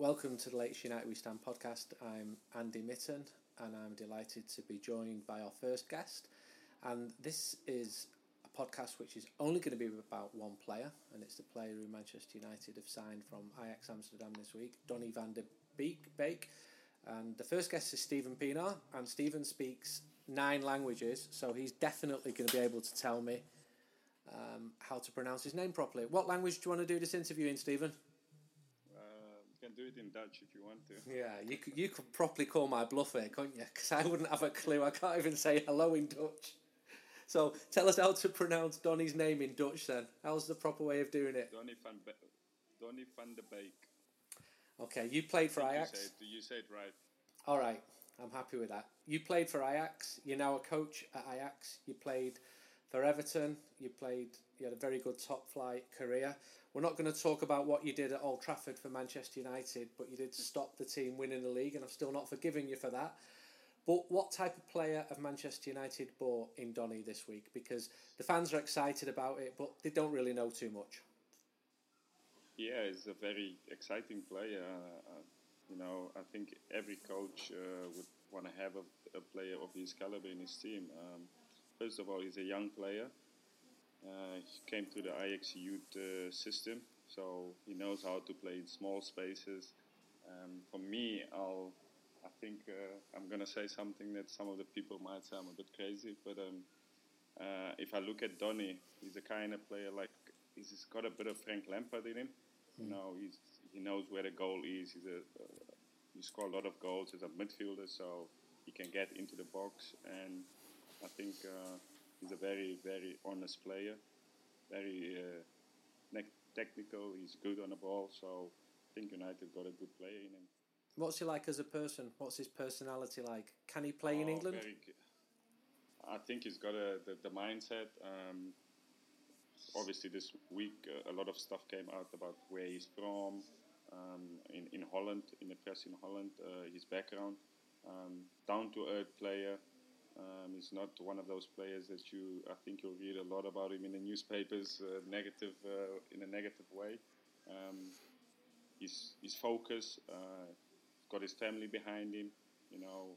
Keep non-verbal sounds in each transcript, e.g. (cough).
Welcome to the latest United We Stand podcast. I'm Andy Mitten and I'm delighted to be joined by our first guest. And this is a podcast which is only going to be about one player, and it's the player who Manchester United have signed from Ajax Amsterdam this week, Donny van der Beek. Beek. And the first guest is Steven Pienaar, and Steven speaks nine languages, so he's definitely going to be able to tell me um, how to pronounce his name properly. What language do you want to do this interview in, Steven? Can do it in Dutch if you want to. (laughs) Yeah, you could, you could properly call my bluff here, couldn't you? Because I wouldn't have a clue. I can't even say hello in Dutch. So tell us how to pronounce Donny's name in Dutch then. How's the proper way of doing it? Donny van, Be- Donny van der Beek. Okay, you played for Ajax. You say, it, you say it right. All right, I'm happy with that. You played for Ajax. You're now a coach at Ajax. You played for Everton. You played. You had a very good top flight career. We're not going to talk about what you did at Old Trafford for Manchester United, but you did stop the team winning the league, and I'm still not forgiving you for that. But what type of player have Manchester United bought in Donny this week? Because the fans are excited about it, but they don't really know too much. Yeah, he's a very exciting player. Uh, you know, I think every coach uh, would want to have a, a, player of his caliber in his team. Um, first of all, he's a young player. Uh, he came to the Ajax youth uh, system, so he knows how to play in small spaces. Um, for me, I'll, I think uh, I'm going to say something that some of the people might say I'm a bit crazy, but um, uh, if I look at Donny, he's a kind of player like he's got a bit of Frank Lampard in him. Mm. You know, he's, he knows where the goal is. He's a, uh, he scored a lot of goals as a midfielder, so he can get into the box. And I think uh, He's a very, very honest player, very uh, technical. He's good on the ball, so I think United got a good player in him. What's he like as a person? What's his personality like? Can he play oh, in England? I think he's got a, the, the mindset. Um, obviously, this week uh, a lot of stuff came out about where he's from. Um, in, in Holland, in the press in Holland, uh, his background. Um, down to earth player, um, he's not one of those players that you. I think you'll read a lot about him in the newspapers, uh, negative uh, in a negative way. Um, he's he's focused. Uh, got his family behind him. You know,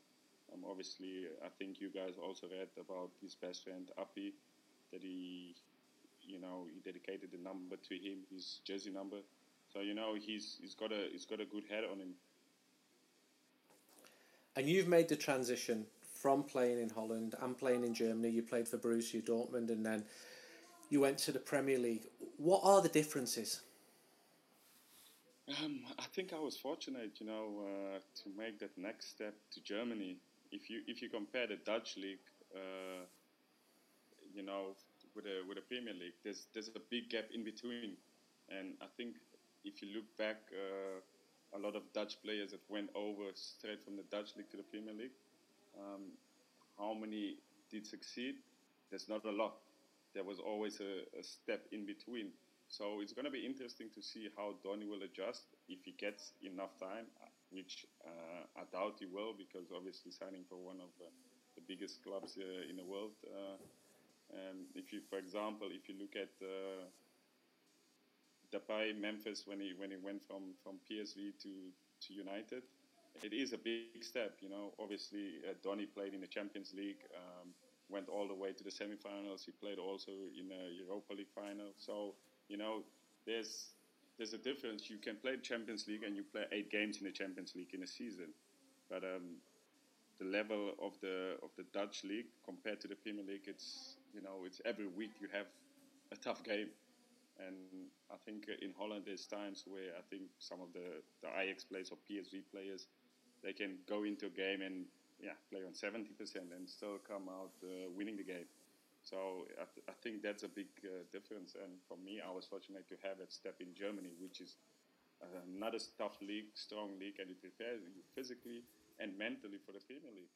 um, obviously, I think you guys also read about his best friend Appie, that he, you know, he dedicated the number to him, his jersey number. So you know, he's he's got a he's got a good head on him. And you've made the transition from playing in Holland and playing in Germany. You played for Borussia Dortmund and then you went to the Premier League. What are the differences? Um, I think I was fortunate, you know, uh, to make that next step to Germany. If you if you compare the Dutch league, uh, you know, with the with the Premier League, there's there's a big gap in between, and I think if you look back, uh, a lot of Dutch players that went over straight from the Dutch league to the Premier League, um, how many did succeed? There's not a lot. There was always a, a step in between. So it's going to be interesting to see how Donny will adjust if he gets enough time, which uh, I doubt he will, because obviously signing for one of the, the biggest clubs uh, in the world. Uh, if you, for example, if you look at uh, Depay, Memphis, when he when he went from, from PSV to to United, it is a big step. You know, obviously uh, Donny played in the Champions League, um, went all the way to the semifinals. He played also in a Europa League final. So you know, there's there's a difference. You can play the Champions League and you play eight games in the Champions League in a season, but um, the level of the of the Dutch league compared to the Premier League, it's you know, it's every week you have a tough game. And I think in Holland there's times where I think some of the, the Ajax players or PSV players they can go into a game and yeah play on 70% and still come out uh, winning the game. So I, th- I, think that's a big uh, difference. And for me, I was fortunate to have that step in Germany, which is another tough league, strong league, and it prepares you physically and mentally for the Premier League.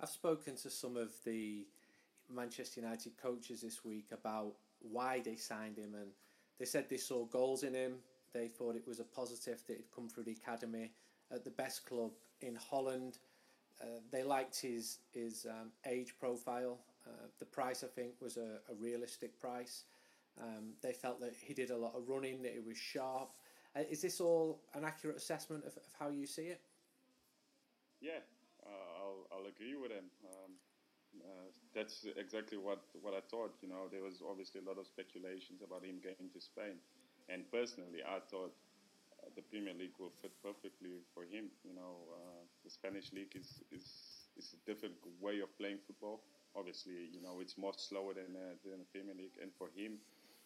I've spoken to some of the Manchester United coaches this week about why they signed him, and they said they saw goals in him. They thought it was a positive that he'd come through the academy at the best club in Holland. Uh, they liked his his um, age profile. Uh, the price, I think, was a, a realistic price. Um, they felt that he did a lot of running, that he was sharp. Uh, is this all an accurate assessment of, of how you see it? Yeah, uh, I'll, I'll agree with him. Um, uh, that's exactly what, what I thought. You know, there was obviously a lot of speculations about him getting to Spain, and personally, I thought the Premier League will fit perfectly for him. You know, uh, the Spanish league is, is is a different way of playing football. Obviously, you know, it's more slower than uh, than the Premier League, and for him,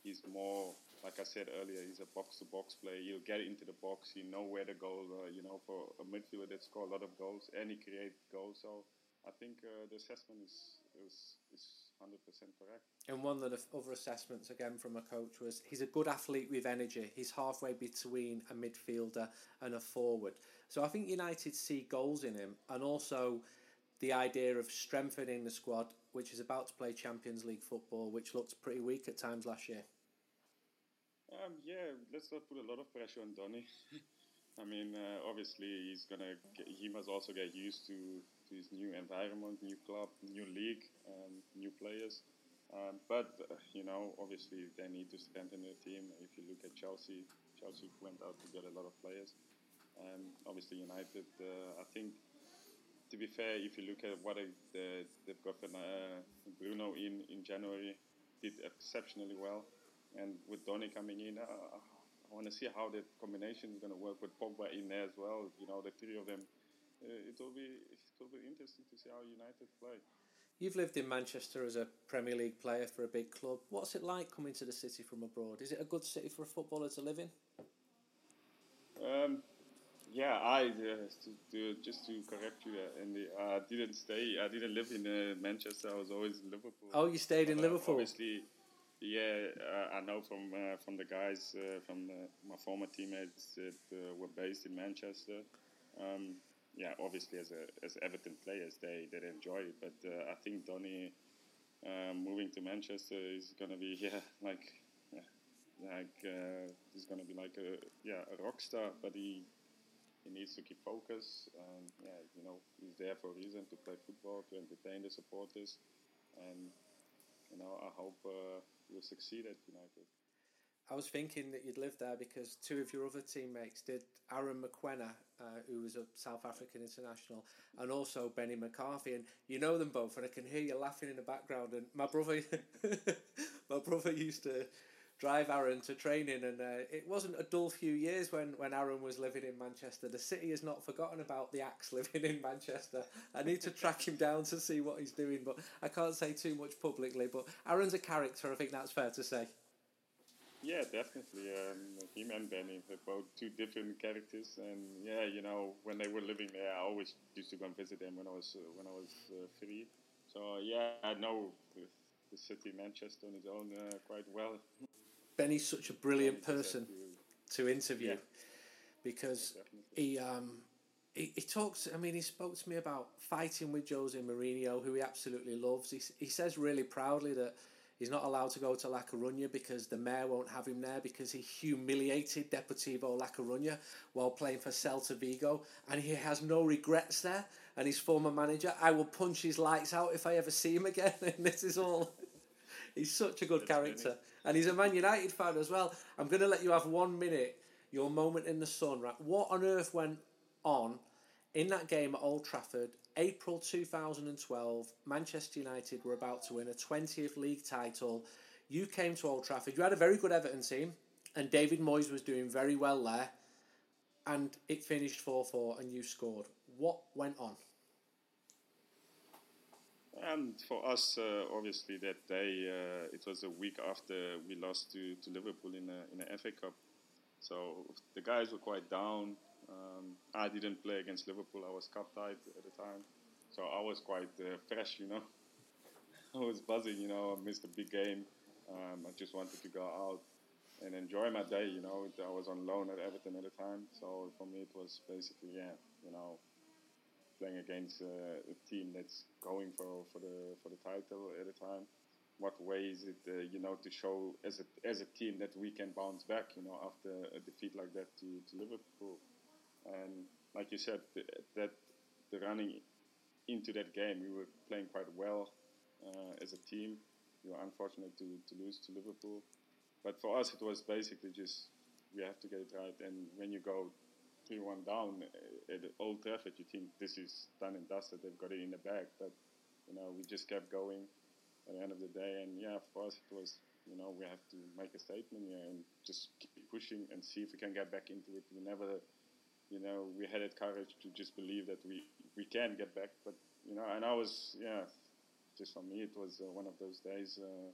he's more like I said earlier. He's a box-to-box player. He'll get into the box. He know where to go. Uh, you know, for a midfielder that score a lot of goals and he create goals. So I think uh, the assessment is is is hundred percent correct. And one of the other assessments again from a coach was he's a good athlete with energy. He's halfway between a midfielder and a forward. So I think United see goals in him, and also the idea of strengthening the squad, which is about to play Champions League football, which looked pretty weak at times last year. Um, yeah, let's not put a lot of pressure on Donny. (laughs) I mean, uh, obviously he's gonna. Get, he must also get used to, to his new environment, new club, new league, um, new players. Um, but uh, you know, obviously they need to strengthen their team. If you look at Chelsea, Chelsea went out to get a lot of players. Um, obviously United, uh, I think. To be fair, if you look at what they, they've got uh, Bruno in in January, did exceptionally well. And with Donny coming in, uh, I want to see how the combination is going to work with Pogba in there as well. You know, the three of them. Uh, it will be it will be interesting to see how United play. You've lived in Manchester as a Premier League player for a big club. What's it like coming to the city from abroad? Is it a good city for a footballer to live in? Um, yeah, I uh, to, to, just to correct you, uh, Andy, I didn't stay. I didn't live in uh, Manchester. I was always in Liverpool. Oh, you stayed in Liverpool. Obviously, yeah, uh, I know from uh, from the guys uh, from the, my former teammates that uh, were based in Manchester. Um, yeah, obviously as a, as Everton players, they they enjoy it. But uh, I think Donny um, moving to Manchester is gonna be (laughs) yeah like yeah, like uh, he's gonna be like a yeah a rock star. But he he needs to keep focus. And yeah, you know he's there for a reason to play football to entertain the supporters and you know, I hope uh, you'll succeed at United. I was thinking that you'd live there because two of your other teammates did. Aaron Mokoena, uh, who was a South African international, and also Benny McCarthy, and you know them both. And I can hear you laughing in the background. And my brother, (laughs) my brother used to drive Aaron to training, and uh, it wasn't a dull few years when, when Aaron was living in Manchester. The city has not forgotten about the axe living in Manchester. I need to track him down to see what he's doing, but I can't say too much publicly. But Aaron's a character, I think that's fair to say. Yeah, definitely. Um, him and Benny, they're both two different characters, and yeah, you know, when they were living there, I always used to go and visit them when I was uh, when I was uh, free. So yeah, I know the, the city, Manchester, on its own uh, quite well. Benny's such a brilliant person to interview yeah. because he um, he, he talks. I mean, he spoke to me about fighting with Jose Mourinho, who he absolutely loves. He he says really proudly that he's not allowed to go to La Coruña because the mayor won't have him there because he humiliated Deportivo La Coruña while playing for Celta Vigo, and he has no regrets there. And his former manager, I will punch his lights out if I ever see him again. and (laughs) this is all. He's such a good character, and he's a Man United fan as well. I'm going to let you have one minute, your moment in the sun. Right, what on earth went on in that game at Old Trafford, April 2012? Manchester United were about to win a 20th league title. You came to Old Trafford. You had a very good Everton team, and David Moyes was doing very well there. And it finished 4 4, and you scored. What went on? And for us, uh, obviously, that day uh, it was a week after we lost to, to Liverpool in a in a FA Cup. So the guys were quite down. Um, I didn't play against Liverpool. I was cup tied at the time, so I was quite uh, fresh. You know, (laughs) I was buzzing. You know, I missed a big game. Um, I just wanted to go out and enjoy my day. You know, I was on loan at Everton at the time, so for me it was basically yeah, you know, playing against uh, a team that's going for for the for the title at the time. What way is it, uh, you know, to show as a as a team that we can bounce back, you know, after a defeat like that to, to Liverpool, and like you said, that the running into that game, we were playing quite well uh, as a team. We were unfortunate to, to lose to Liverpool, but for us, it was basically just we have to get it right. And when you go three one down uh, at Old Trafford, you think this is done and dusted. They've got it in the bag, but you know we just kept going at the end of the day. And yeah, for us, it was you know we have to make a statement and just keep pushing and see if we can get back into it. We never, you know, we had that courage to just believe that we we can get back. But you know, and I was yeah, just for me, it was uh, one of those days. Uh,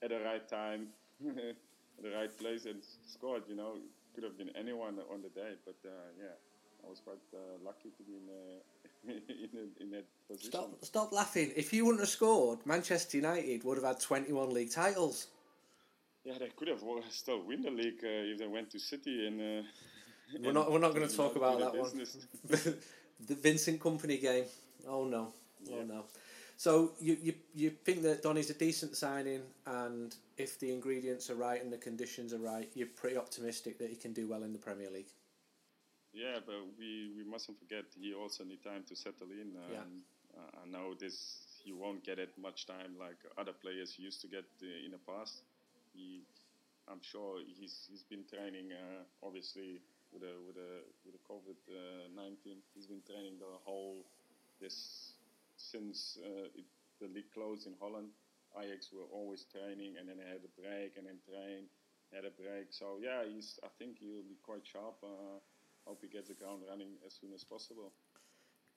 at the right time, (laughs) at the right place, and scored. You know, could have been anyone on the day, but uh, yeah, I was quite uh, lucky to be in, uh, (laughs) in, in, that position. Stop, stop laughing. If you wouldn't have scored, Manchester United would have had 21 league titles. Yeah, they could have still win the league uh, if they went to City and. (laughs) We're not. We're not going to talk about that one. (laughs) the Vincent Kompany game. Oh no. Oh no. So you, you you think that Donny's a decent signing, and if the ingredients are right and the conditions are right, you're pretty optimistic that he can do well in the Premier League. Yeah, but we, we mustn't forget he also need time to settle in. Um, yeah. Uh, I know this he won't get it much time like other players used to get uh, in the past. He, I'm sure he's he's been training uh, obviously with a with a with a COVID uh, nineteen. He's been training the whole this since uh, it, the league closed in Holland, Ajax were always training, and then they had a break, and then train, had a break. So yeah, he's. I think he'll be quite sharp. Uh, hope he gets the ground running as soon as possible.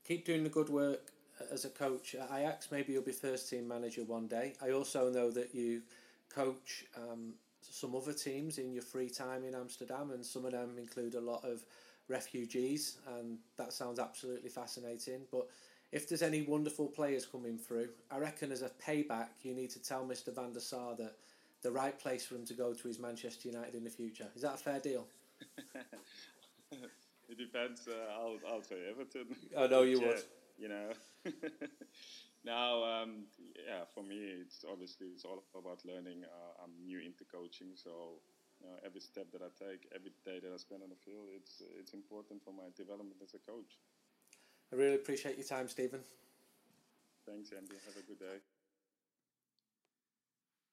Keep doing the good work as a coach at Ajax. Maybe you'll be first team manager one day. I also know that you coach um, some other teams in your free time in Amsterdam, and some of them include a lot of refugees, and that sounds absolutely fascinating. But if there's any wonderful players coming through, I reckon as a payback, you need to tell Mr. Van der Sar that the right place for him to go to is Manchester United in the future. Is that a fair deal? (laughs) it depends. Uh, I'll, I'll say Everton. I know you (laughs) would. You know. (laughs) now, um, yeah, for me, it's obviously it's all about learning. Uh, I'm new into coaching, so you know, every step that I take, every day that I spend on the field, it's it's important for my development as a coach. I really appreciate your time, Steven. Thanks, Andy. Have a good day.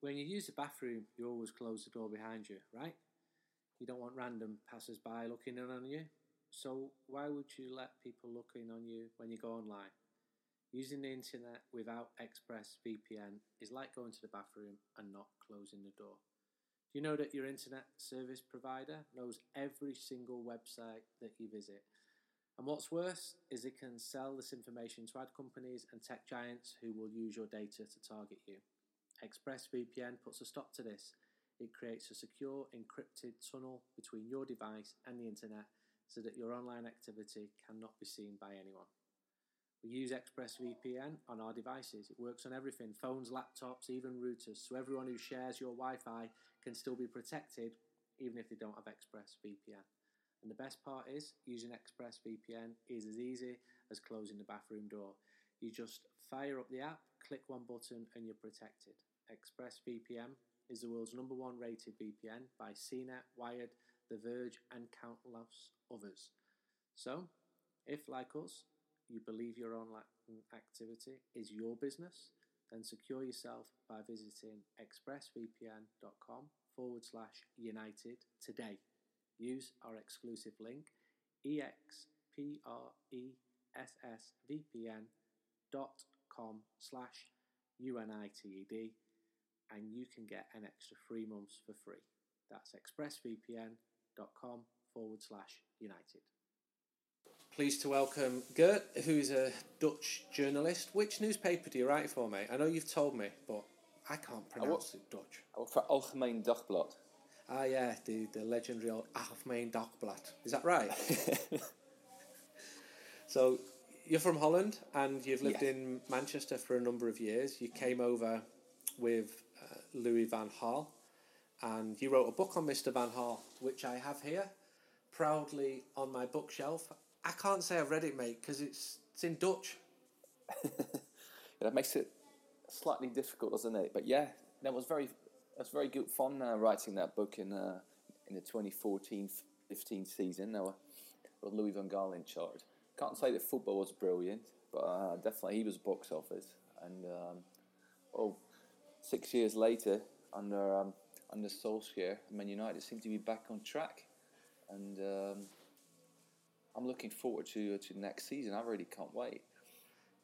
When you use the bathroom, you always close the door behind you, right? You don't want random passers by looking in on you. So, why would you let people look in on you when you go online? Using the internet without ExpressVPN is like going to the bathroom and not closing the door. Do you know that your internet service provider knows every single website that you visit? And what's worse is it can sell this information to ad companies and tech giants who will use your data to target you. ExpressVPN puts a stop to this. It creates a secure, encrypted tunnel between your device and the internet so that your online activity cannot be seen by anyone. We use ExpressVPN on our devices. It works on everything phones, laptops, even routers, so everyone who shares your Wi Fi can still be protected even if they don't have ExpressVPN. And the best part is, using ExpressVPN is as easy as closing the bathroom door. You just fire up the app, click one button, and you're protected. ExpressVPN is the world's number one rated VPN by CNET, Wired, The Verge, and countless others. So, if like us, you believe your online activity is your business, then secure yourself by visiting expressvpn.com forward slash united today. Use our exclusive link expressvpn.com slash UNITED and you can get an extra three months for free. That's expressvpn.com forward slash United. Pleased to welcome Gert, who's a Dutch journalist. Which newspaper do you write for, mate? I know you've told me, but I can't pronounce it Dutch. I work for Algemeen Dagblad. Ah, yeah, the, the legendary old Algemeen Dagblad. Is that right? (laughs) so, you're from Holland and you've lived yes. in Manchester for a number of years. You came over with uh, Louis Van Gaal. and you wrote a book on Mr. Van Gaal, which I have here, proudly on my bookshelf. I can't say I've read it, mate, because it's it's in Dutch. (laughs) that makes it slightly difficult, doesn't it? But yeah, that was very that was very good fun uh, writing that book in uh, in the 2014-15 season. Now, with Louis van Gaal in charge. Can't say that football was brilliant, but uh, definitely he was box office. And um, oh, six years later, under um, under Solskjaer, Man United seem to be back on track, and um, I'm looking forward to to next season. I really can't wait.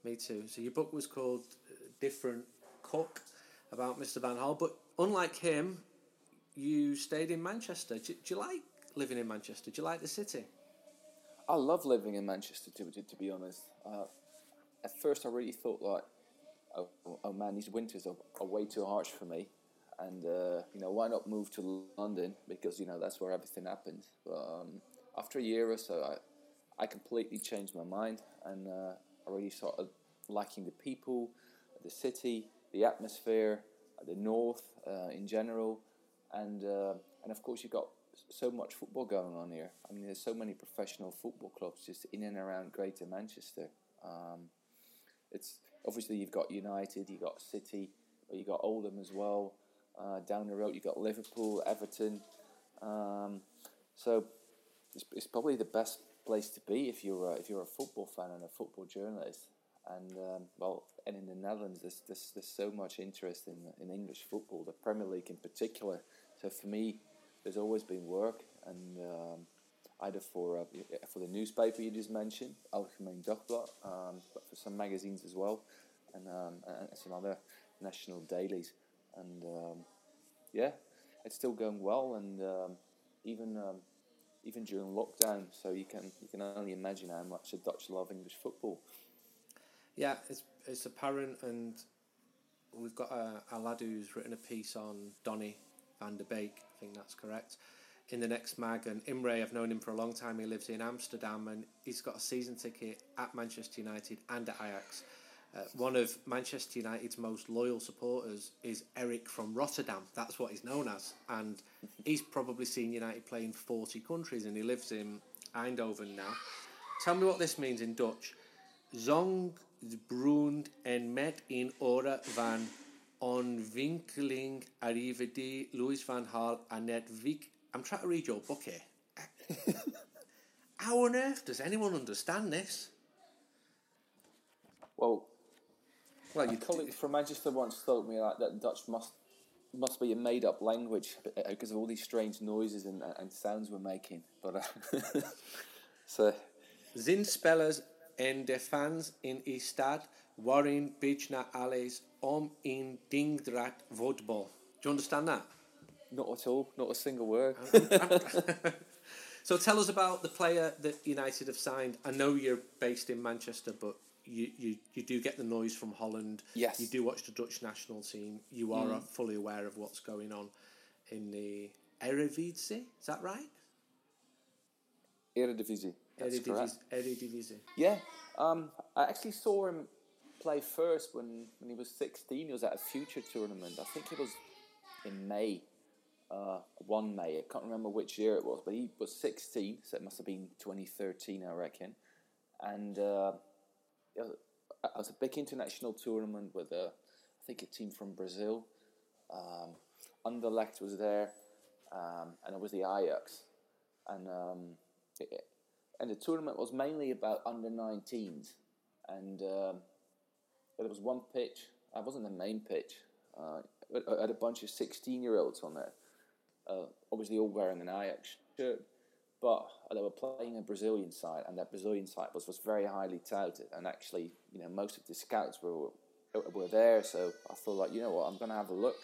Me too. So your book was called uh, Different Cook about Mr. Van Gaal, but unlike him, you stayed in Manchester. Do, do, you like living in Manchester? Do you like the city? I love living in Manchester. To to, to be honest, uh, at first I really thought like, oh, oh man, these winters are, are, way too harsh for me, and uh, you know why not move to London because you know that's where everything happens. But um, after a year or so, I I completely changed my mind and uh, I really started liking the people, the city, the atmosphere, the north uh, in general, and uh, and of course you've got so much football going on here. I mean, there's so many professional football clubs just in and around Greater Manchester. Um, it's obviously you've got United, you've got City, but you've got Oldham as well. Uh, down the road, you've got Liverpool, Everton. Um, so it's, it's, probably the best place to be if you're a, if you're a football fan and a football journalist. And um, well, and in the Netherlands, there's, there's, there's so much interest in in English football, the Premier League in particular. So for me, there's always been work, and um, either for uh, for the newspaper you just mentioned, Algemeen Dagblad, um, but for some magazines as well, and, um, and some other national dailies, and um, yeah, it's still going well, and um, even even during lockdown, so you can you can only imagine how much the Dutch love English football. Yeah, it's it's apparent, and we've got uh, a, a lad who's written a piece on Donny van der Beek, I think that's correct, in the next mag. And Imre, I've known him for a long time. He lives in Amsterdam and he's got a season ticket at Manchester United and at Ajax. Uh, one of Manchester United's most loyal supporters is Eric from Rotterdam. That's what he's known as. And he's probably seen United play in 40 countries and he lives in Eindhoven now. Tell me what this means in Dutch. Zong Brund en met in ora van Onwinkeling Arrivedi, Louis van Gaal, Annette Wiek. I'm trying to read your book here. (laughs) How on earth does anyone understand this? Well, well, your colleague from Manchester once told me like that Dutch must must be a made up language because of all these strange noises and, and sounds we're making. But uh, (laughs) so, zinspellers en de fans in die stad waren bijna alles om in dingdraad voetbal. Do you understand that? Not at all. Not a single word. (laughs) so tell us about the player that United have signed. I know you're based in Manchester, but you, you, you do get the noise from Holland. Yes. You do watch the Dutch national team. You are mm. fully aware of what's going on in the Eredivisie. Is that right? Eredivisie. Eredivisie. Eredivisie. Yeah. Um, I actually saw him play first when, when he was 16. He was at a future tournament. I think it was in May, uh, one May. I can't remember which year it was, but he was 16, so it must have been 2013, I reckon. And uh, it was a big international tournament with, a, I think, a team from Brazil. Um, was there, um, and it was the Ajax. And um, it, and the tournament was mainly about under 19s. And um, there was one pitch. I wasn't the main pitch. Uh, I had a bunch of 16 year olds on there, uh, obviously all wearing an Ajax shirt, but they were playing a Brazilian side, and that Brazilian side was, was very highly touted. And actually, you know, most of the scouts were were there, so I thought, like, you know what, I'm going to have a look.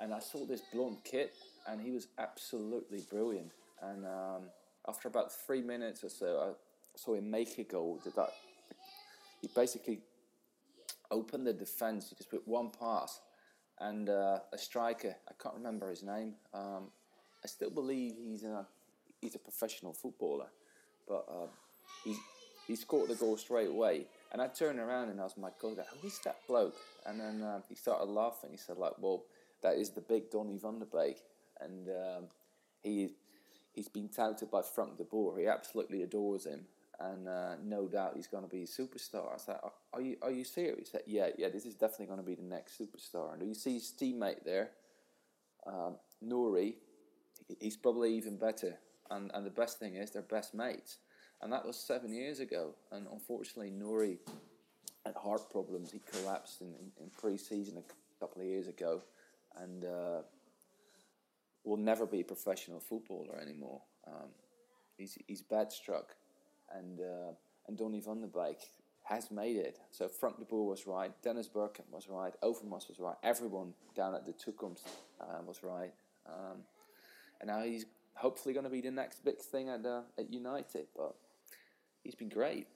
And I saw this blonde kid, and he was absolutely brilliant. And um, after about three minutes or so, I saw him make a goal. That he basically opened the defence. He just put one pass, and uh, a striker. I can't remember his name. Um, I still believe he's in a he's a professional footballer, but uh, he he scored the goal straight away. And I turned around and I asked my coach, "Who is that bloke?" And then uh, he started laughing. He said, "Like, well, that is the big Donny van der Beek." and um, he he's been touted by Frank de Boer. He absolutely adores him, and uh, no doubt he's going to be a superstar. I said, "Are you are you serious?" He said, "Yeah, yeah, this is definitely going to be the next superstar." And you see his teammate there, um, Nouri. He's probably even better, and and the best thing is they're best mates, and that was seven years ago. And unfortunately, Nouri had heart problems. He collapsed in, in, in pre-season a couple of years ago, and uh, will never be a professional footballer anymore. Um, he's he's bad struck and uh, and Donny van der Beek has made it. So Frank de Boer was right, Dennis Bergkamp was right, Overmars was right, everyone down at the Toekomst uh, was right, um, and now he's hopefully going to be the next big thing at uh, at United. But he's been great.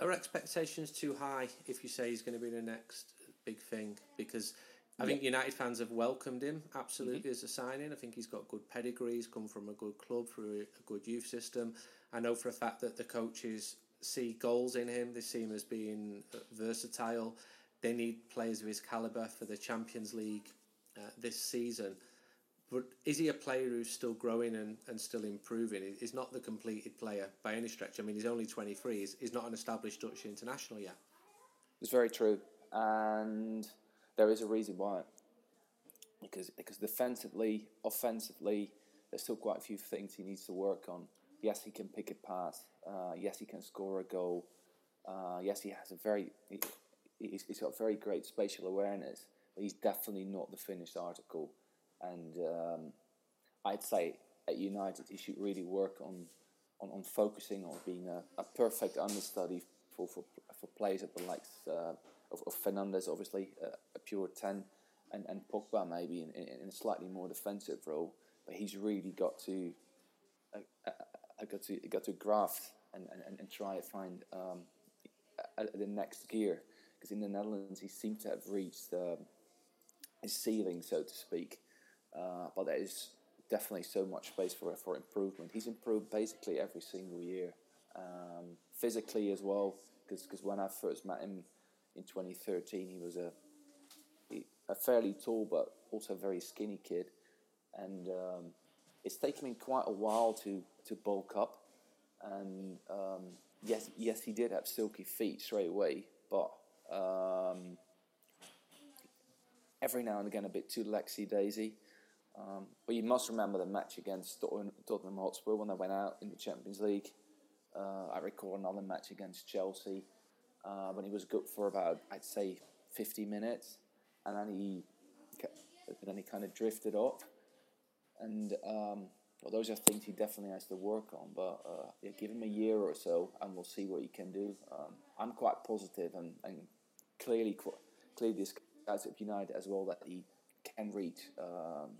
Are expectations too high if you say he's going to be the next big thing? Because I think United fans have welcomed him absolutely mm-hmm. as a signing. I think he's got good pedigree. He's come from a good club through a good youth system. I know for a fact that the coaches see goals in him. They see him as being uh, versatile. They need players of his caliber for the Champions League uh, this season. But is he a player who's still growing and, and still improving? He's not the completed player by any stretch. I mean, he's only 23. He's, he's not an established Dutch international yet. It's very true. And there is a reason why. Because, because defensively, offensively, there's still quite a few things he needs to work on. Yes, he can pick a pass. Uh, yes, he can score a goal. Uh, yes, he has a very he, he's, he's got very great spatial awareness, but he's definitely not the finished article. And um, I'd say at United he should really work on on, on focusing on being a, a perfect understudy for, for, for players of the likes uh, of, of Fernandes, obviously uh, a pure ten, and, and Pogba maybe in, in, in, a slightly more defensive role. But he's really got to uh, I got to got to graft and, and, and try to find um, the next gear because in the Netherlands he seemed to have reached um, his ceiling, so to speak. Uh, but there is definitely so much space for for improvement. He's improved basically every single year, um, physically as well. Because when I first met him in 2013, he was a a fairly tall but also very skinny kid, and um, it's taken me quite a while to to bulk up, and um, yes, yes, he did have silky feet straight away, but um, every now and again a bit too lexy daisy. Um, but you must remember the match against Tottenham Hotspur when they went out in the Champions League. Uh, I recall another match against Chelsea uh, when he was good for about I'd say 50 minutes, and then he then he kind of drifted off. And um, well, those are things he definitely has to work on. But uh, yeah, give him a year or so, and we'll see what he can do. Um, I'm quite positive, and, and clearly, clearly, this guys at United as well that he can reach um,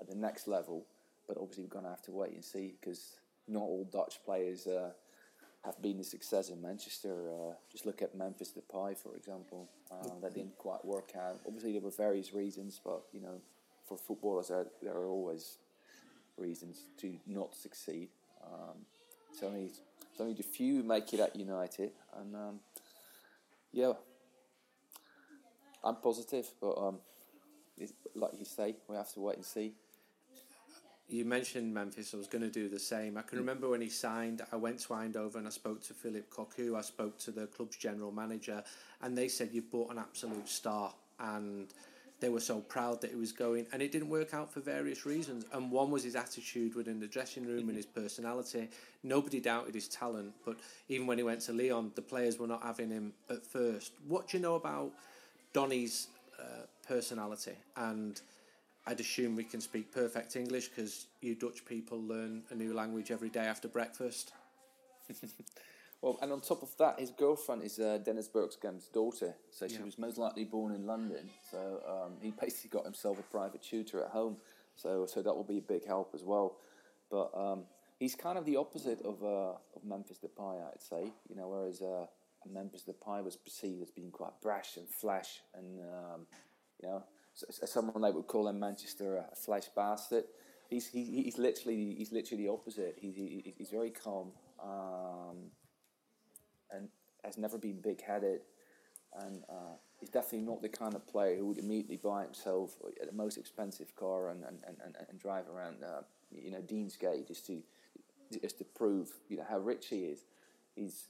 at the next level. But obviously, we're going to have to wait and see because not all Dutch players uh, have been a success in Manchester. Uh, just look at Memphis Depay, for example. Uh, that didn't quite work out. Obviously, there were various reasons, but you know for footballers, there, there are always reasons to not succeed. Um, it's only it's only the few make it at United, and um, yeah, I'm positive, but um, like you say, we have to wait and see. You mentioned Memphis. I was going to do the same. I can remember when he signed. I went to Eindhoven and I spoke to Philip Cocu. I spoke to the club's general manager, and they said you bought an absolute star. And they were so proud that he was going, and it didn't work out for various reasons. And one was his attitude within the dressing room and his personality. Nobody doubted his talent, but even when he went to Lyon, the players were not having him at first. What do you know about Donny's uh, personality? And I'd assume we can speak perfect English because you Dutch people learn a new language every day after breakfast. (laughs) Well, and on top of that, his girlfriend is uh, Dennis Bergkamp's daughter, so she yeah. was most likely born in London. So um, he basically got himself a private tutor at home. So so that will be a big help as well. But um, he's kind of the opposite of uh, of Memphis Depay, I'd say. You know, whereas uh, Memphis Depay was perceived as being quite brash and flash, and um, you know, someone they would call in Manchester a flash bastard. He's he, he's literally he's literally the opposite. He's he, he's very calm. Um, and has never been big headed. and uh, he's definitely not the kind of player who would immediately buy himself the most expensive car and, and, and, and drive around uh, you know Deansgate just to just to prove you know how rich he is. He's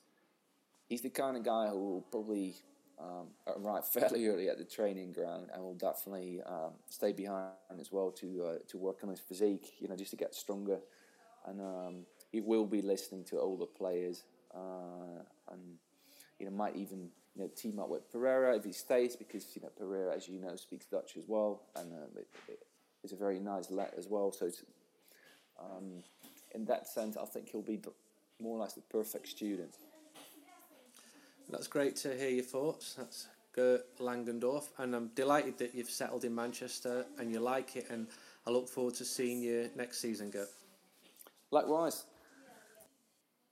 he's the kind of guy who will probably um, (laughs) arrive fairly early at the training ground and will definitely um, stay behind as well to uh, to work on his physique. You know, just to get stronger, and um, he will be listening to older players uh, and you know might even you know team up with Pereira if he stays because you know Pereira, as you know, speaks Dutch as well and uh, it, it, it's a very nice let as well. So um, in that sense, I think he'll be more or less the perfect student. That's great to hear your thoughts. That's Gert Langendorf, and I'm delighted that you've settled in Manchester and you like it. And I look forward to seeing you next season, Gert. Likewise.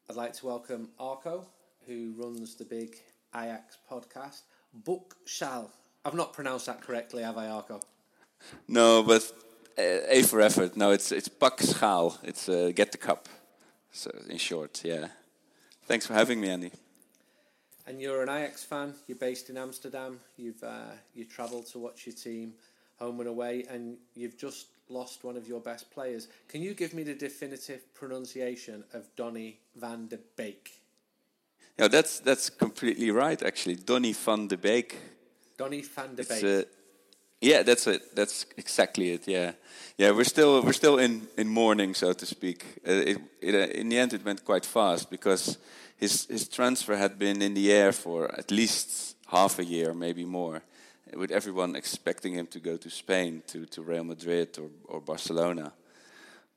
I'd like to welcome Arco, who runs the big Ajax podcast. Book Shall. I've not pronounced that correctly, have I, Arco? No, but uh, A for effort. No, it's it's Pak Schaal. It's uh, get the cup. So in short, yeah. Thanks for having me, Andy. And you're an Ajax fan. You're based in Amsterdam. You've uh, you travelled to watch your team home and away, and you've just lost one of your best players. Can you give me the definitive pronunciation of Donny van de Beek? Yeah, that's that's completely right. Actually, Donny van de Beek. Donny van de Beek. Yeah, that's it. That's exactly it. Yeah, yeah. We're still we're still in in mourning, so to speak. Uh, it, it, uh, in the end, it went quite fast because his his transfer had been in the air for at least half a year, maybe more, with everyone expecting him to go to Spain, to to Real Madrid or or Barcelona.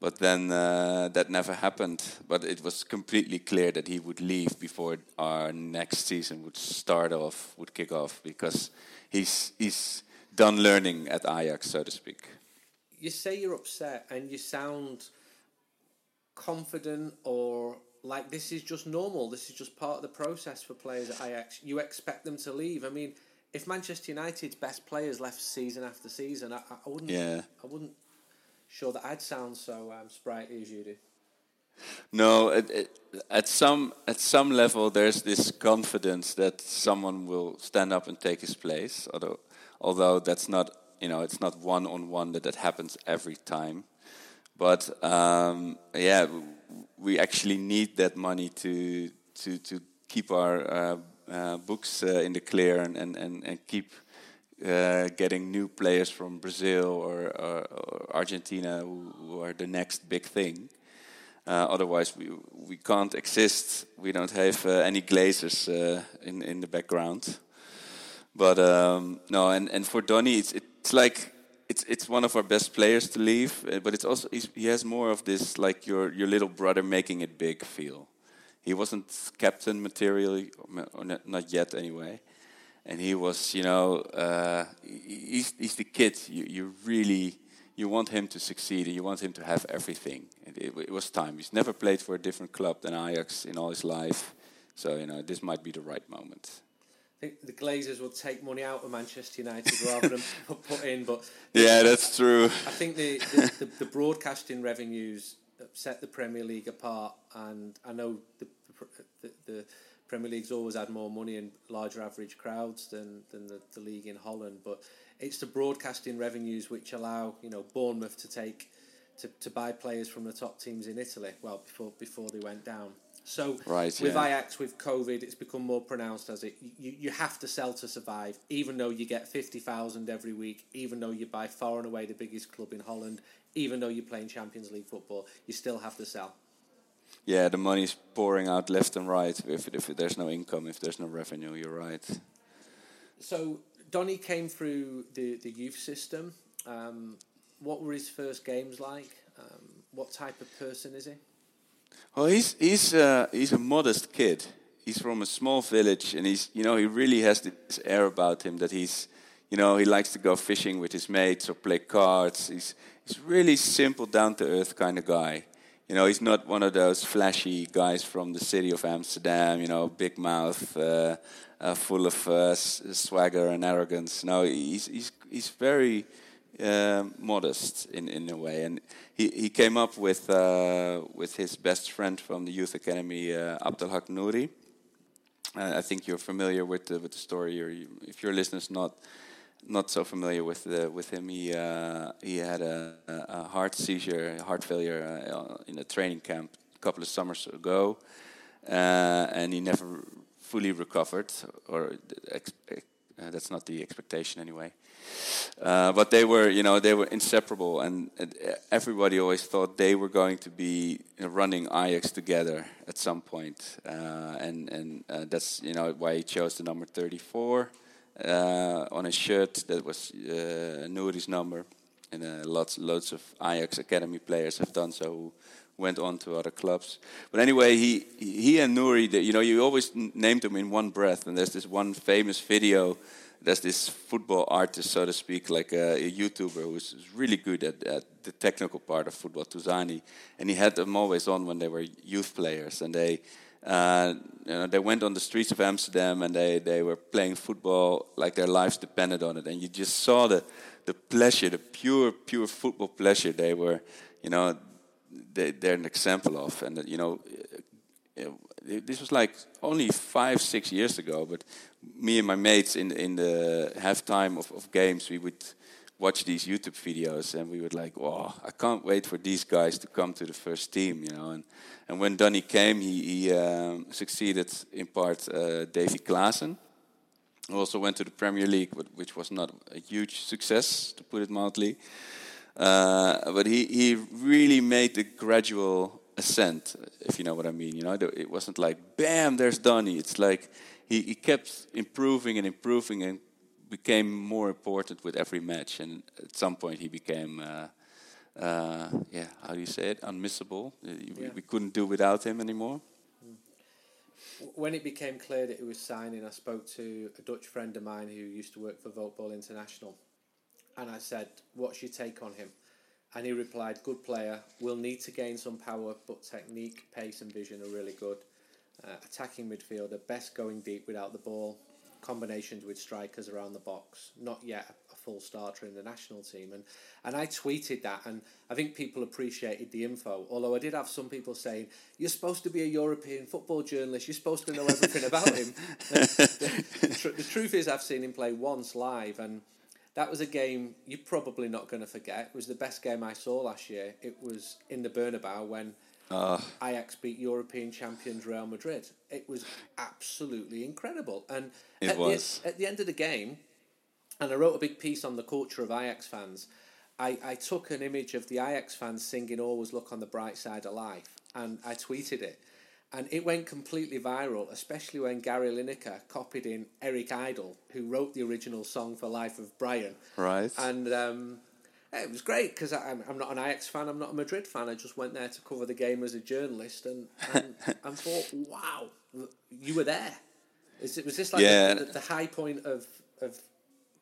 But then uh, that never happened. But it was completely clear that he would leave before our next season would start off, would kick off, because he's he's done learning at Ajax, so to speak. You say you're upset, and you sound confident or like this is just normal. This is just part of the process for players at Ajax. You expect them to leave. I mean, if Manchester United's best players left season after season, I, I wouldn't. Yeah. I wouldn't sure that I'd sound so um, sprightly as you do. No, it, it, at some at some level, there's this confidence that someone will stand up and take his place. Although, although that's not you know it's not one on one that that happens every time. But um, yeah, we actually need that money to to to keep our uh, uh, books uh, in the clear and and and, and keep uh, getting new players from Brazil or, or, or Argentina who, who, are the next big thing. Uh, otherwise, we we can't exist. We don't have uh, any glazers uh, in in the background. But um, no, and, and for Donny, it's it's like it's it's one of our best players to leave. Uh, but it's also he has more of this like your your little brother making it big feel. He wasn't captain material, or not yet anyway and he was, you know, uh, he's, he's the kid. You, you really you want him to succeed and you want him to have everything. It, it, it, was time. He's never played for a different club than Ajax in all his life, so you know this might be the right moment. I think the Glazers will take money out of Manchester United rather than (laughs) put in. But yeah, that's true. I think the the, the, the broadcasting revenues set the Premier League apart, and I know the the, the Premier League's always had more money and larger average crowds than, than the, the league in Holland, but it's the broadcasting revenues which allow you know Bournemouth to take to, to buy players from the top teams in Italy. Well, before before they went down. So right, with yeah. Ajax, with COVID, it's become more pronounced as it. You, you have to sell to survive, even though you get fifty thousand every week, even though you're by far and away the biggest club in Holland, even though you're playing Champions League football, you still have to sell yeah, the money's pouring out left and right. If, if there's no income, if there's no revenue, you're right. So Donny came through the, the youth system. Um, what were his first games like? Um, what type of person is he? Well, he's he's uh, he's a modest kid. He's from a small village, and he's you know he really has this air about him that he's you know he likes to go fishing with his mates or play cards. He's he's really simple, down to earth kind of guy. You know, he's not one of those flashy guys from the city of Amsterdam. You know, big mouth, uh, uh, full of uh, swagger and arrogance. No, he's he's he's very um, modest in, in a way, and he, he came up with uh, with his best friend from the youth academy, uh, Abdelhak Nouri, Uh, I think you're familiar with the with the story, or you, if your listeners not not so familiar with the, with him, he uh, he had a, a, heart seizure, heart failure uh, in a training camp a couple of summers ago, uh, and he never fully recovered, or uh, that's not the expectation anyway. Uh, but they were, you know, they were inseparable, and everybody always thought they were going to be running Ajax together at some point. Uh, and and uh, that's you know why he chose the number 34 uh, on his shirt. That was uh, Nouri's number, and uh, lots lots of Ajax academy players have done so. Went on to other clubs, but anyway, he he and Nouri, you know, you always named them in one breath. And there's this one famous video there's this football artist, so to speak, like a, a YouTuber who's really good at, at, the technical part of football, Touzani, and he had them always on when they were youth players, and they. Uh, you know, they went on the streets of Amsterdam and they, they were playing football like their lives depended on it. And you just saw the, the pleasure, the pure, pure football pleasure they were, you know, they, they're an example of. And, you know, this was like only five, six years ago, but me and my mates in in the halftime of, of games, we would watch these YouTube videos and we would like, oh, I can't wait for these guys to come to the first team, you know. And and when Donny came, he, he um, succeeded in part uh, Davy Klaassen. who Also went to the Premier League, which was not a huge success, to put it mildly. Uh, but he, he really made the gradual ascent, if you know what I mean. You know, it wasn't like bam, there's Donny. It's like he, he kept improving and improving and became more important with every match. And at some point, he became, uh, uh, yeah, how do you say it, unmissable. Uh, yeah. We, couldn't do without him anymore. When it became clear that he was signing, I spoke to a Dutch friend of mine who used to work for Voetbal International, and I said, "What's your take on him?" And he replied, "Good player. We'll need to gain some power, but technique, pace, and vision are really good." Uh, attacking midfielder, best going deep without the ball, combinations with strikers around the box. Not yet a full starter in the national team, and and I tweeted that, and I think people appreciated the info. Although I did have some people saying you're supposed to be a European football journalist, you're supposed to know everything about him. (laughs) the, the, tr- the truth is, I've seen him play once live, and that was a game you're probably not going to forget. It was the best game I saw last year. It was in the Bernabeu when uh, Ajax beat European champions Real Madrid. It was absolutely incredible. And it at, was. The, at the end of the game, and I wrote a big piece on the culture of Ajax fans. I, I took an image of the Ajax fans singing Always Look on the Bright Side of Life and I tweeted it. And it went completely viral, especially when Gary Lineker copied in Eric Idle, who wrote the original song for Life of Brian. Right. And um, it was great because I'm, I'm not an Ajax fan, I'm not a Madrid fan. I just went there to cover the game as a journalist and, and, (laughs) and thought, wow, you were there. Is it, was this like yeah. the, the, high point of, of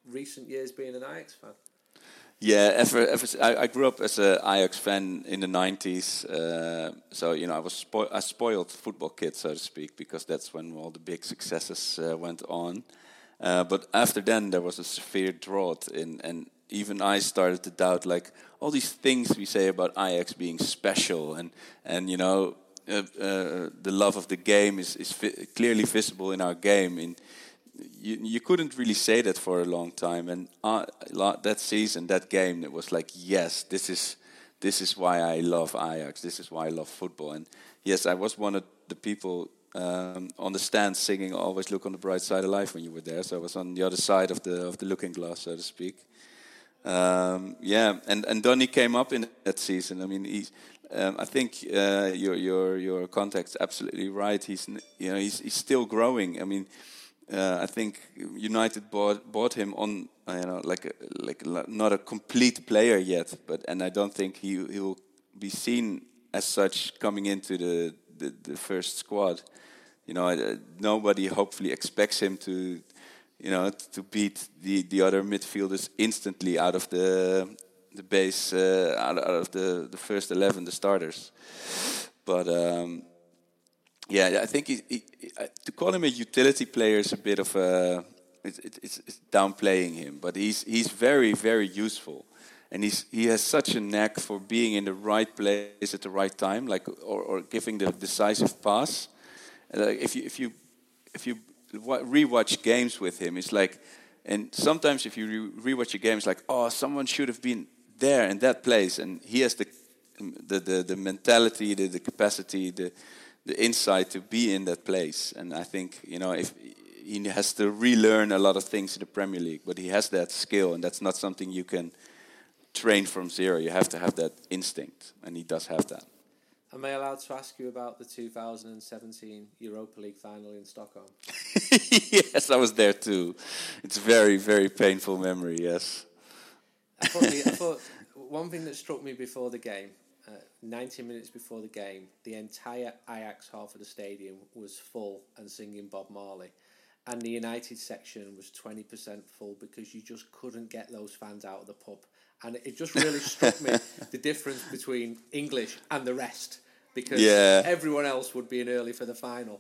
recent years being an Ajax fan? Yeah, ever, ever I, I grew up as an Ajax fan in the '90s, uh, so you know I was spo- a spoiled football kid, so to speak, because that's when all the big successes uh, went on. Uh, but after then, there was a severe drought in, and even I started to doubt like all these things we say about Ajax being special and and you know uh, uh, the love of the game is is clearly visible in our game. In you, you couldn't really say that for a long time, and uh, that season, that game, it was like yes, this is this is why I love Ajax. This is why I love football. And yes, I was one of the people um, on the stand singing "Always Look on the Bright Side of Life" when you were there. So I was on the other side of the of the looking glass, so to speak. Um, yeah, and and Donny came up in that season. I mean, he's. Um, I think uh, your your your contact's absolutely right. He's you know he's he's still growing. I mean, uh, I think United bought bought him on you know like a, like not a complete player yet, but and I don't think he he will be seen as such coming into the the, the first squad. You know, uh, nobody hopefully expects him to you know, to beat the, the other midfielders instantly out of the the base, uh, out, out of the, the first eleven, the starters. But um, yeah, I think he, he, to call him a utility player is a bit of a it's, it's, it's downplaying him. But he's he's very very useful, and he's he has such a knack for being in the right place at the right time, like or, or giving the decisive pass. Like if you if you if you rewatch games with him, it's like, and sometimes if you re- rewatch a game, it's like, oh, someone should have been there in that place, and he has the the the, the mentality, the, the capacity, the the insight to be in that place. And I think you know if he has to relearn a lot of things in the Premier League, but he has that skill, and that's not something you can train from zero. You have to have that instinct, and he does have that. Am I allowed to ask you about the 2017 Europa League final in Stockholm? (laughs) yes, I was there too. It's very, very painful memory. Yes. I thought, the, I thought one thing that struck me before the game, uh, 90 minutes before the game, the entire Ajax half of the stadium was full and singing Bob Marley. And the United section was 20% full because you just couldn't get those fans out of the pub. And it just really struck me (laughs) the difference between English and the rest because Yeah. everyone else would be in early for the final.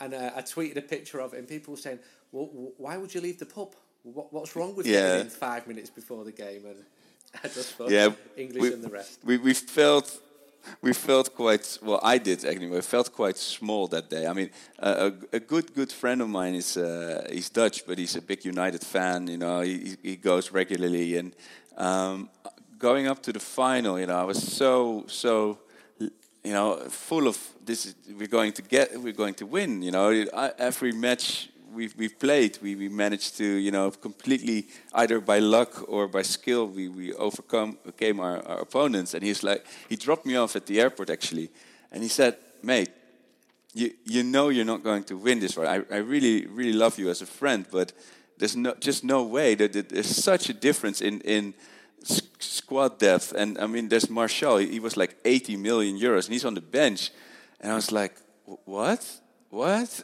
And uh, I tweeted a picture of it, and people were saying, well, wh- why would you leave the pub? What, what's wrong with Yeah. getting in five minutes before the game? And (laughs) I just thought Yeah, English we- and the rest. We we felt we felt quite well. I did anyway. Felt quite small that day. I mean, uh, a, a good good friend of mine is uh, he's Dutch, but he's a big United fan. You know, he he goes regularly, and um, going up to the final, you know, I was so so. You know, full of this. Is, we're going to get. We're going to win. You know, every match we've we've played, we, we managed to you know completely either by luck or by skill we we overcome came our, our opponents. And he's like he dropped me off at the airport actually, and he said, "Mate, you you know you're not going to win this right. I, I really really love you as a friend, but there's no just no way that there's such a difference in in." Squad depth, and I mean, there's Martial. He was like 80 million euros, and he's on the bench. And I was like, "What? what?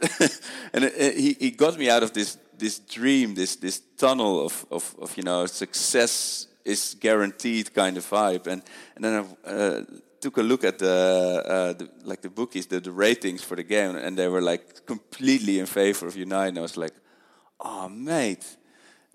(laughs) and he, he got me out of this this dream, this this tunnel of, of, of you know success is guaranteed kind of vibe. And and then I uh, took a look at the, uh, the like the bookies, the, the ratings for the game, and they were like completely in favor of United. And I was like, oh mate.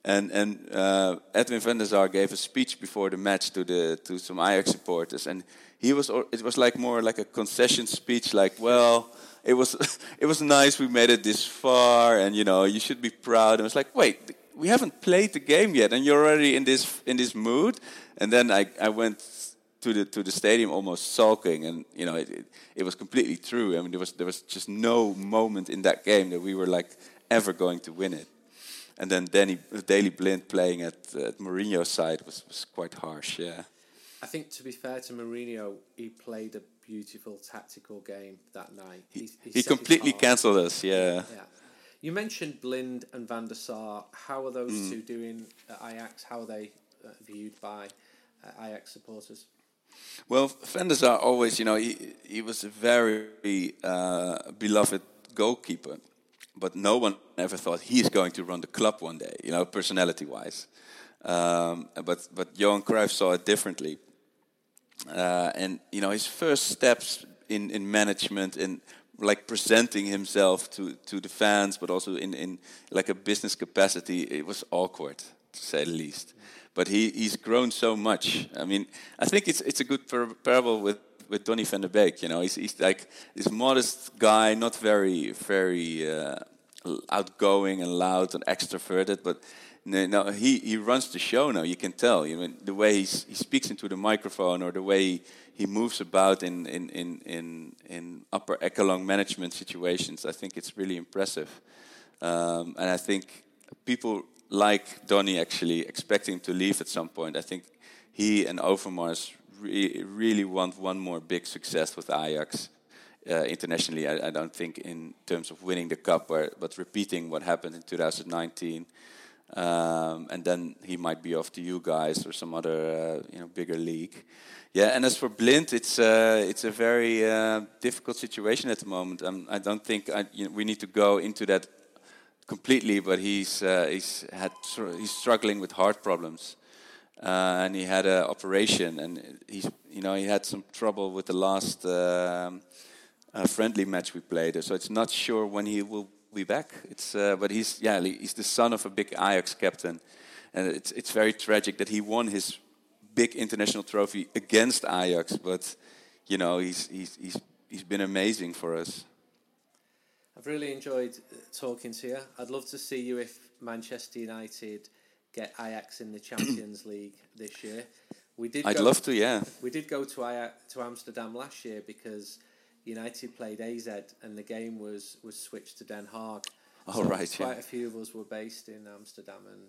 And and uh, Edwin van der Sar gave a speech before the match to the to some Ajax supporters, and he was it was like more like a concession speech, like well, it was (laughs) it was nice we made it this far, and you know you should be proud. And I was like, wait, we haven't played the game yet, and you're already in this in this mood. And then I I went to the to the stadium almost sulking, and you know it, it, it was completely true. I mean there was there was just no moment in that game that we were like ever going to win it. And then Danny Daley Blind playing at at Mourinho's side was, was quite harsh. Yeah. I think to be fair to Mourinho, he played a beautiful tactical game that night. He, he he his completely cancelled us. Yeah. Yeah. You mentioned Blind and Van der Sar. How are those Mm. two doing at Ajax? How are they uh, viewed by uh, Ajax supporters? Well, Van der Sar always, you know, he, he was a very uh, beloved goalkeeper, but no one ever thought he's going to run the club one day, you know, personality-wise. Um, but but Johan Cruyff saw it differently, uh, and you know, his first steps in in management and like presenting himself to to the fans, but also in in like a business capacity, it was awkward to say the least. But he, he's grown so much. I mean, I think it's it's a good par- parable with with Donny van de Beek. You know, he's he's like this modest guy, not very very uh, outgoing and loud and extroverted, but. No, he, he runs the show now. You can tell. You mean the way he's, he speaks into the microphone, or the way he, he moves about in, in, in, in, in upper echelon management situations. I think it's really impressive, um, and I think people like Donny actually expect him to leave at some point. I think he and Overmars re- really want one more big success with Ajax uh, internationally. I, I don't think in terms of winning the cup, or, but repeating what happened in 2019. Um, and then he might be off to you guys or some other uh, you know bigger league. Yeah, and as for Blind, it's uh, it's a very uh, difficult situation at the moment. Um, I don't think I, you know, we need to go into that completely, but he's uh, he's had he's struggling with heart problems, uh, and he had an operation, and he's you know he had some trouble with the last um, uh, friendly match we played, so it's not sure when he will be back. It's uh, but he's yeah he's the son of a big Ajax captain, and it's it's very tragic that he won his big international trophy against Ajax, but you know he's he's he's he's been amazing for us. I've really enjoyed uh, talking to you. I'd love to see you if Manchester United get Ajax in the Champions League this year. We did. I'd go, love to, yeah. We did go to Ajax, to Amsterdam last year because United played AZ and the game was was switched to Den Haag. Oh, right, Quite yeah. a few of us were based in Amsterdam, and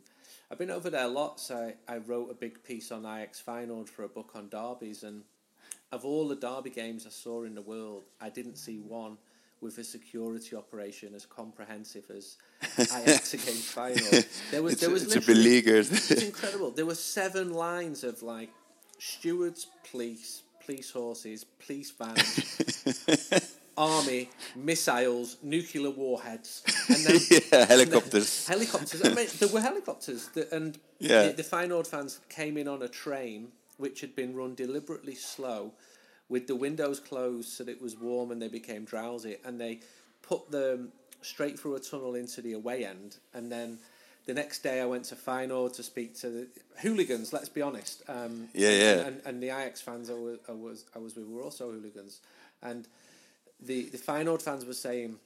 I've been over there a lot. So I, I wrote a big piece on Ajax Feyenoord for a book on derbies, and of all the derby games I saw in the world, I didn't see one with a security operation as comprehensive as (laughs) Ajax against Feyenoord. There was It's, there was a, it's literally- it's incredible. There were seven lines of like stewards, police, police horses, police vans, (laughs) army, missiles, nuclear warheads, and then (laughs) yeah, helicopters. helicopters. I mean, there were helicopters, that, and Yeah. the, the Feyenoord fans came in on a train which had been run deliberately slow, with the windows closed so that it was warm and they became drowsy, and they put them straight through a tunnel into the away end, and then. The next day, I went to Feyenoord to speak to the hooligans. Let's be honest. Um, Yeah, yeah. And, and the Ajax fans I was, I was I was with were also hooligans, and the the Feyenoord fans were saying,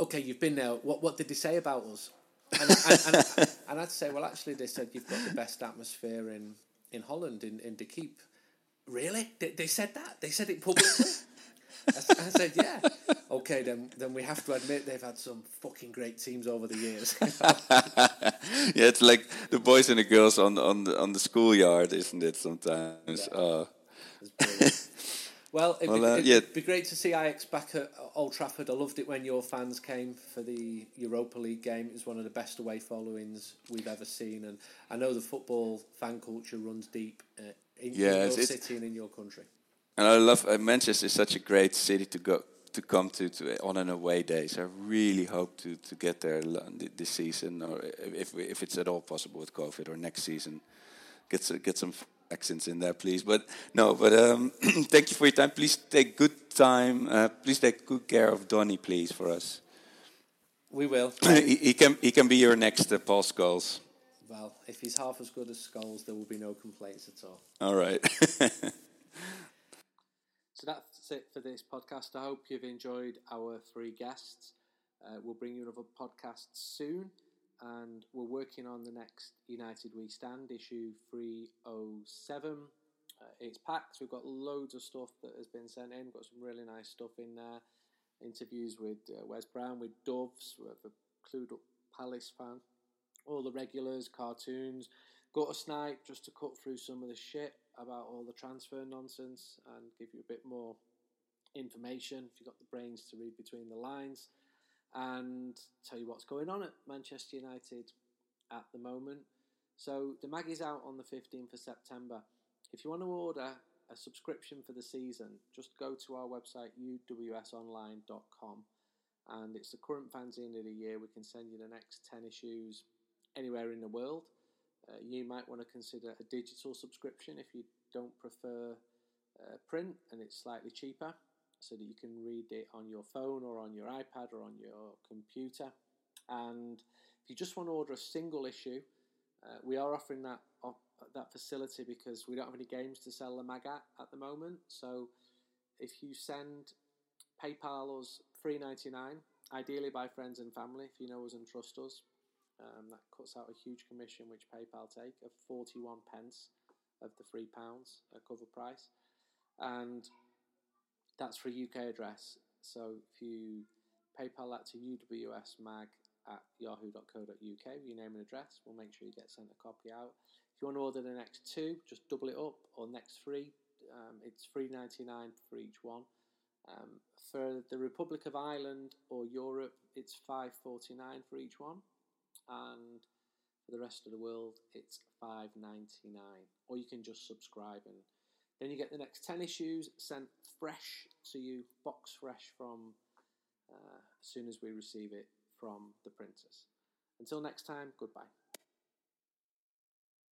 "Okay, you've been there. What what did they say about us?" And, and, and, and I'd say, "Well, actually, they said you've got the best atmosphere in, in Holland in in De Kuip." Really? They, they said that? They said it publicly? (laughs) I said, "Yeah." Okay, then then we have to admit they've had some fucking great teams over the years. (laughs) yeah, it's like the boys and the girls on on the on the schoolyard, isn't it? Sometimes. Uh, Well, it'd, Well, be, uh, it'd yeah. be great to see Ajax back at Old Trafford. I loved it when your fans came for the Europa League game. It was one of the best away followings we've ever seen, and I know the football fan culture runs deep uh, in, Yeah, in your it's- city and in your country. and I love uh, Manchester is such a great city to go to come to, to on an away day. So I really hope to, to get there this season, or if if it's at all possible with COVID, or next season. Get s- get some accents in there, please. But no, but um, (clears throat) thank you for your time. Please take good time. Uh, please take good care of Donny, please, for us. We will. (clears throat) he, he can he can be your next uh, Paul Scholes. Well, if he's half as good as Scholes, there will be no complaints at all. All right. (laughs) So that's it for this podcast. I hope you've enjoyed our three guests. Uh, we'll bring you another podcast soon, and we're working on the next United We Stand issue 307. Uh, it's packed. We've got loads of stuff that has been sent in. We've got some really nice stuff in there. Interviews with uh, Wes Brown, with Doves, with a clued up Palace fan, all the regulars, cartoons. Got a snipe just to cut through some of the shit about all the transfer nonsense and give you a bit more information if you've got the brains to read between the lines and tell you what's going on at Manchester United at the moment. So the mag is out on the 15th of September. If you want to order a subscription for the season, just go to our website uwsonline.com and it's the current fanzine of the year. We can send you the next 10 issues anywhere in the world. Uh, you might want to consider a digital subscription if you don't prefer uh, print and it's slightly cheaper so that you can read it on your phone or on your iPad or on your computer. And if you just want to order a single issue, uh, we are offering that op- that facility because we don't have any games to sell the mag at at the moment. So if you send PayPal us three ninety nine, ideally by friends and family, if you know us and trust us, um, that cuts out a huge commission which PayPal take of forty one pence of the three pounds cover price, and that's for a UK address. So if you PayPal that to uwsmag at yahoo.co.uk with your name and address, we'll make sure you get sent a copy out. If you want to order the next two, just double it up, or next three, um, it's three ninety nine for each one. Um, for the Republic of Ireland or Europe, it's five forty nine for each one, and for the rest of the world, it's five ninety nine. Or you can just subscribe, and then you get the next ten issues sent fresh to you, box fresh from uh, as soon as we receive it from the printers. Until next time, goodbye.